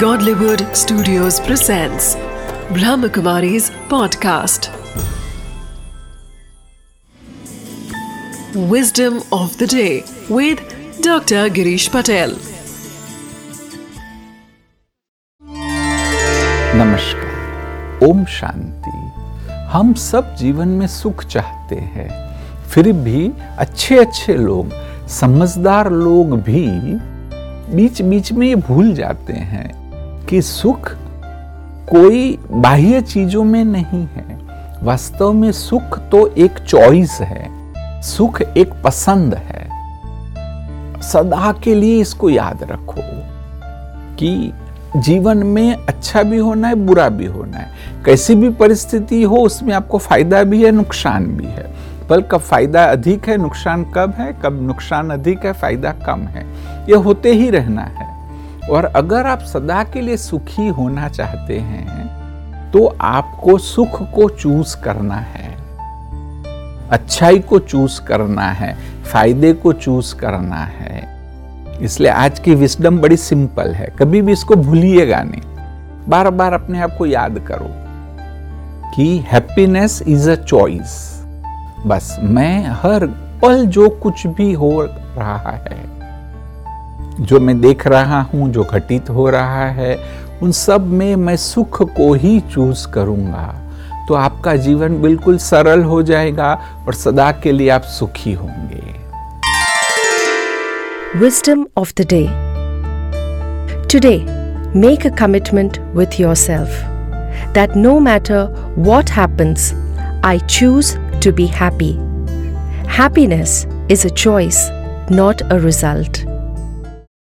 Godlywood Studios presents Brahmakumari's podcast. Wisdom of the day with Dr. Girish Patel. नमस्कार ओम शांति हम सब जीवन में सुख चाहते हैं फिर भी अच्छे अच्छे लोग समझदार लोग भी बीच बीच में ये भूल जाते हैं कि सुख कोई बाह्य चीज़ों में नहीं है। वास्तव में सुख तो एक चॉइस है। सुख एक पसंद है। सदा के लिए इसको याद रखो कि जीवन में अच्छा भी होना है, बुरा भी होना है। कैसी भी परिस्थिति हो, उसमें आपको फ़ायदा भी है, नुकसान भी है। पर कब फ़ायदा अधिक है, नुकसान कब है, कब नुकसान अधिक है, फ़ायदा कम है। ये होते ही रहना है। और अगर आप सदा के लिए सुखी होना चाहते हैं तो आपको सुख को चूज़ करना है। अच्छाई को चूज़ करना है, फ़ायदे को चूज़ करना है। इसलिए आज की विस्डम बड़ी सिंपल है। कभी भी इसको भूलिएगा नहीं। बार बार अपने आप को याद करो कि हैप्पीनेस इज़ अ चॉइस बस मैं हर पल जो कुछ भी हो रहा है जो मैं देख रहा हूँ, जो घटित हो रहा है, उन सब में मैं सुख को ही चूज़ करूँगा। तो आपका जीवन बिल्कुल सरल हो जाएगा और सदा के लिए आप सुखी होंगे। Wisdom of the day today make a commitment with yourself that no matter what happens I choose to be happy happiness is a choice not a result